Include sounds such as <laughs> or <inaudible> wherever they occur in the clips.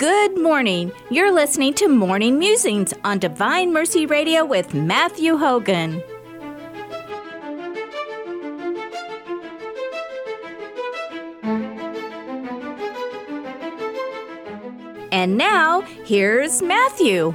Good morning. You're listening to Morning Musings on Divine Mercy Radio with Matthew Hogan. And now, here's Matthew.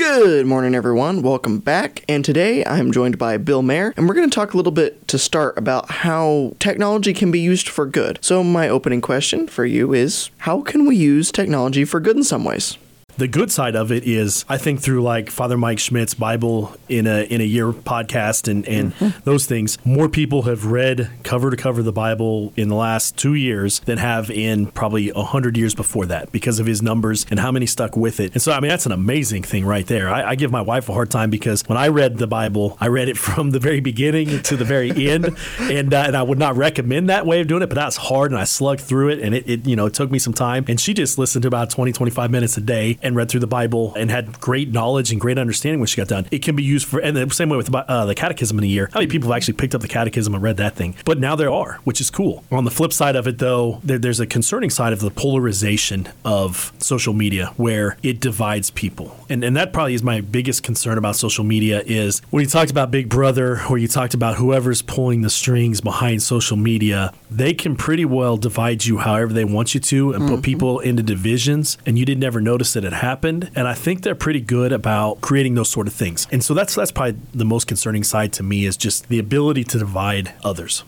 Good morning, everyone. Welcome back. And today I'm joined by Bill Meagher, and we're going to talk a little bit to start about how technology can be used for good. So, my opening question for you is How can we use technology for good in some ways? The good side of it is I think through like Father Mike Schmitz's Bible in a in a year podcast and and mm-hmm. those things, more people have read cover to cover the Bible in the last two years than have in probably a hundred years before that because of his numbers and how many stuck with it. And so I mean that's an amazing thing right there. I, I give my wife a hard time because when I read the Bible, I read it <laughs> from the very beginning to the very end, <laughs> and uh, and I would not recommend that way of doing it, but that's hard and I slugged through it and it, it you know it took me some time and she just listened to about 20 25 minutes a day and read through the Bible and had great knowledge and great understanding when she got done. It can be used for, and the same way with uh, the catechism in a year. How many people have actually picked up the catechism and read that thing? But now there are, which is cool. On the flip side of it, though, there, there's a concerning side of the polarization of social media where it divides people. And, and that probably is my biggest concern about social media is when you talked about Big Brother or you talked about whoever's pulling the strings behind social media, they can pretty well divide you however they want you to and mm-hmm. put people into divisions and you didn't ever notice that it happened and I think they're pretty good about creating those sort of things. And so that's that's probably the most concerning side to me is just the ability to divide others.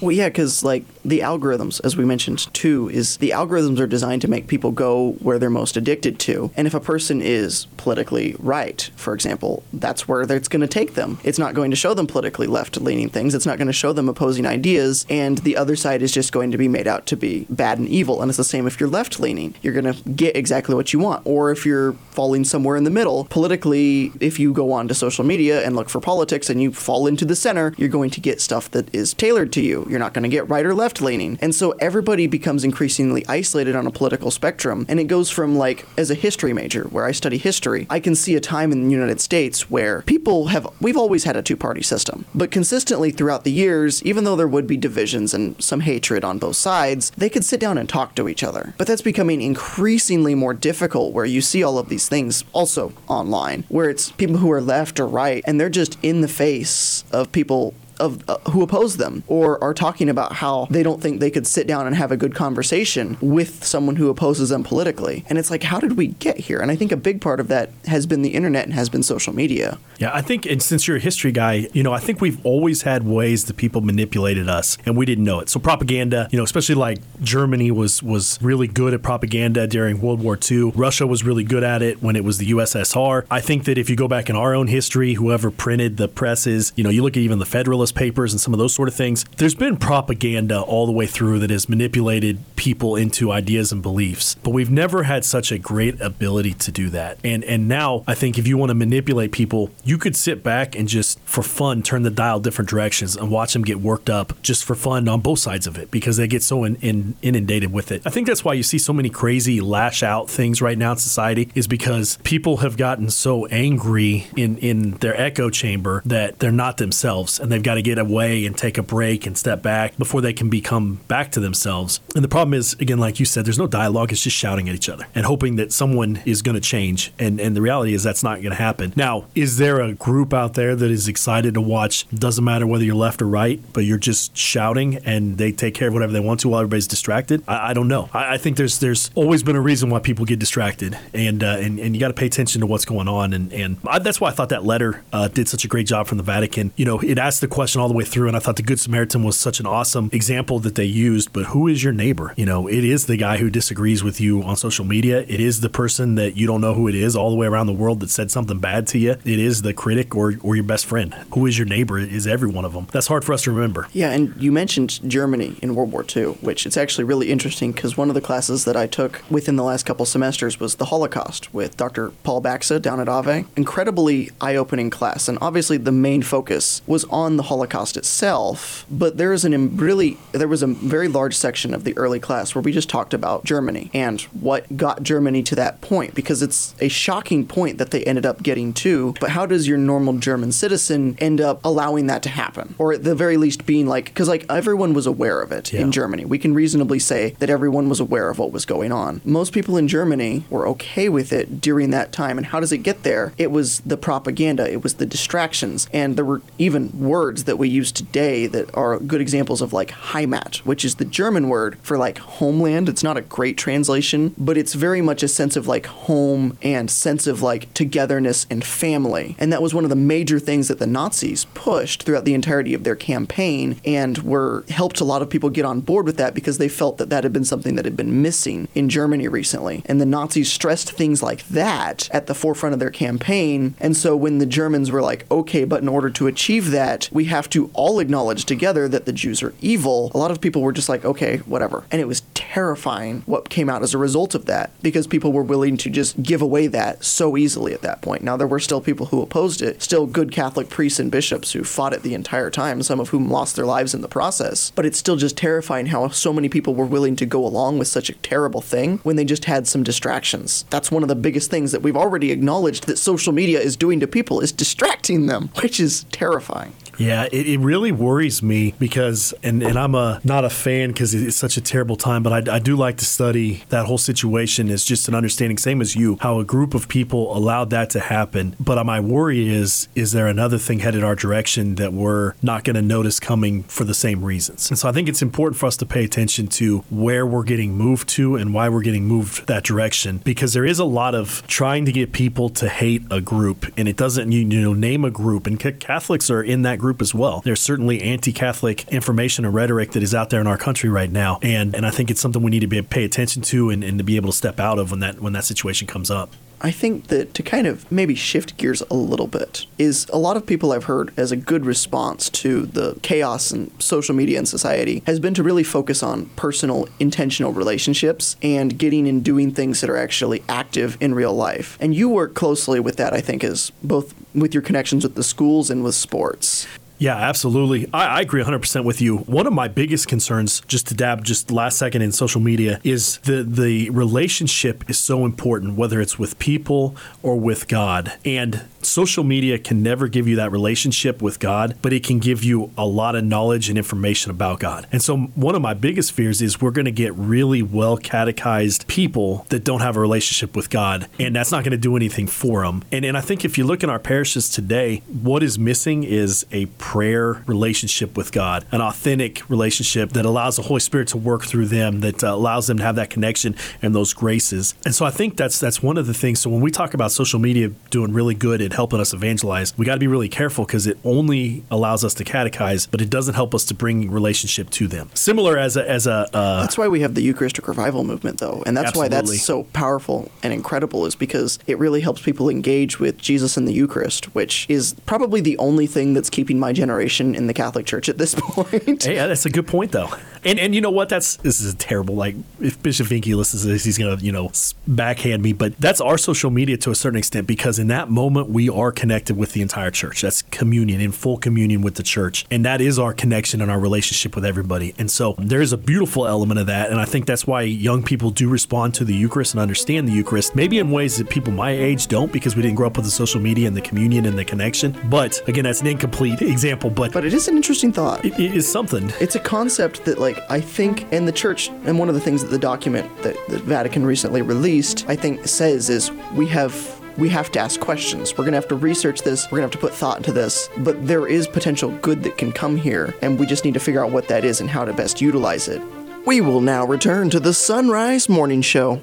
Well, yeah, because like the algorithms, as we mentioned too, is the algorithms are designed to make people go where they're most addicted to. And if a person is politically right, for example, that's where it's going to take them. It's not going to show them politically left leaning things. It's not going to show them opposing ideas. And the other side is just going to be made out to be bad and evil. And it's the same if you're left leaning. You're going to get exactly what you want. Or if you're falling somewhere in the middle, politically, if you go on to social media and look for politics and you fall into the center, you're going to get stuff that is tailored to you. You're not going to get right or left leaning. And so everybody becomes increasingly isolated on a political spectrum. And it goes from like, as a history major, where I study history, I can see a time in the United States where people have, we've always had a two party system. But consistently throughout the years, even though there would be divisions and some hatred on both sides, they could sit down and talk to each other. But that's becoming increasingly more difficult where you see all of these things also online, where it's people who are left or right, and they're just in the face of people of uh, who oppose them or are talking about how they don't think they could sit down and have a good conversation with someone who opposes them politically. And it's like, how did we get here? And I think a big part of that has been the internet and has been social media. Yeah, I think, and since you're a history guy, you know, I think we've always had ways that people manipulated us and we didn't know it. So propaganda, you know, especially like Germany was was really good at propaganda during World War II. Russia was really good at it when it was the USSR. I think that if you go back in our own history, whoever printed the presses, you know, you look at even the Federalist papers and some of those sort of things. There's been propaganda all the way through that has manipulated people into ideas and beliefs, but we've never had such a great ability to do that. And and now I think if you want to manipulate people, you could sit back and just for fun turn the dial different directions and watch them get worked up just for fun on both sides of it because they get so in, in, inundated with it. I think that's why you see so many crazy lash out things right now in society is because people have gotten so angry in in their echo chamber that they're not themselves and they've got to get away and take a break and step back before they can become back to themselves. And the problem is, again, like you said, there's no dialogue. It's just shouting at each other and hoping that someone is going to change. And, and the reality is that's not going to happen. Now, is there a group out there that is excited to watch? Doesn't matter whether you're left or right, but you're just shouting and they take care of whatever they want to while everybody's distracted. I, I don't know. I, I, think there's there's always been a reason why people get distracted, and uh, and, and you got to pay attention to what's going on. And and I, that's why I thought that letter uh, did such a great job from the Vatican. You know, it asked the question all the way through. And I thought the Good Samaritan was such an awesome example that they used. But who is your neighbor? You know, it is the guy who disagrees with you on social media. It is the person that you don't know who it is all the way around the world that said something bad to you. It is the critic or, or your best friend. Who is your neighbor is every one of them. That's hard for us to remember. Yeah. And you mentioned Germany in World War II, which it's actually really interesting because one of the classes that I took within the last couple semesters was the Holocaust with Dr. Paul Baxa down at Ave. Incredibly eye opening class. And obviously, the main focus was on the Holocaust Holocaust itself, but there is an im- really there was a very large section of the early class where we just talked about Germany and what got Germany to that point because it's a shocking point that they ended up getting to. But how does your normal German citizen end up allowing that to happen, or at the very least being like because like everyone was aware of it Yeah. in Germany. We can reasonably say that everyone was aware of what was going on. Most people in Germany were okay with it during that time. And how does it get there? It was the propaganda, it was the distractions, and there were even words that we use today that are good examples of like Heimat, which is the German word for like homeland. It's not a great translation, but it's very much a sense of like home and sense of like togetherness and family. And that was one of the major things that the Nazis pushed throughout the entirety of their campaign and were helped a lot of people get on board with that because they felt that that had been something that had been missing in Germany recently. And the Nazis stressed things like that at the forefront of their campaign. And so when the Germans were like, okay, but in order to achieve that, we have to all acknowledge together that the Jews are evil, a lot of people were just like, okay, whatever. And it was terrifying what came out as a result of that because people were willing to just give away that so easily at that point. Now, there were still people who opposed it, still good Catholic priests and bishops who fought it the entire time, some of whom lost their lives in the process. But it's still just terrifying how so many people were willing to go along with such a terrible thing when they just had some distractions. That's one of the biggest things that we've already acknowledged that social media is doing to people is distracting them, <laughs> which is terrifying. Yeah, it, it really worries me because, and, and I'm a not a fan because it's such a terrible time, but I, I do like to study that whole situation as just an understanding, same as you, how a group of people allowed that to happen. But my worry is, is there another thing headed our direction that we're not going to notice coming for the same reasons? And so I think it's important for us to pay attention to where we're getting moved to and why we're getting moved that direction because there is a lot of trying to get people to hate a group, and it doesn't you know name a group, and Catholics are in that group as well. There's certainly anti-Catholic information and rhetoric that is out there in our country right now, and and I think it's something we need to be, pay attention to and, and to be able to step out of when that when that situation comes up. I think that to kind of maybe shift gears a little bit is a lot of people I've heard as a good response to the chaos in social media and society has been to really focus on personal, intentional relationships and getting and doing things that are actually active in real life. And you work closely with that, I think, as both with your connections with the schools and with sports. Yeah, absolutely. I, I agree 100% with you. One of my biggest concerns, just to dab just last second in social media, is the, the relationship is so important, whether it's with people or with God. And social media can never give you that relationship with God, but it can give you a lot of knowledge and information about God. And so, one of my biggest fears is we're going to get really well catechized people that don't have a relationship with God, and that's not going to do anything for them. And, and I think if you look in our parishes today, what is missing is a prayer relationship with God, an authentic relationship that allows the Holy Spirit to work through them, that uh, allows them to have that connection and those graces. And so I think that's that's one of the things. So when we talk about social media doing really good at helping us evangelize, we got to be really careful because it only allows us to catechize, but it doesn't help us to bring relationship to them. Similar as a as a uh, That's why we have the Eucharistic revival movement, though. And that's why that's so powerful and incredible, is because it really helps people engage with Jesus and the Eucharist, which is probably the only thing that's keeping my generation in the Catholic Church at this <laughs> point. Hey, that's a good point, though. And and you know what? That's this is terrible. Like if Bishop Vinky listens to this, he's gonna you know backhand me. But that's our social media to a certain extent because in that moment we are connected with the entire church. That's communion in full communion with the church, and that is our connection and our relationship with everybody. And so there is a beautiful element of that, and I think that's why young people do respond to the Eucharist and understand the Eucharist, maybe in ways that people my age don't because we didn't grow up with the social media and the communion and the connection. But again, that's an incomplete example, but, But it is an interesting thought. it, it is something. It's a concept that, like, I think, and the church, and one of the things that the document that the Vatican recently released, I think, says is we have. We have to ask questions. We're going to have to research this. We're going to have to put thought into this. But there is potential good that can come here, and we just need to figure out what that is and how to best utilize it. We will now return to the Sunrise Morning Show.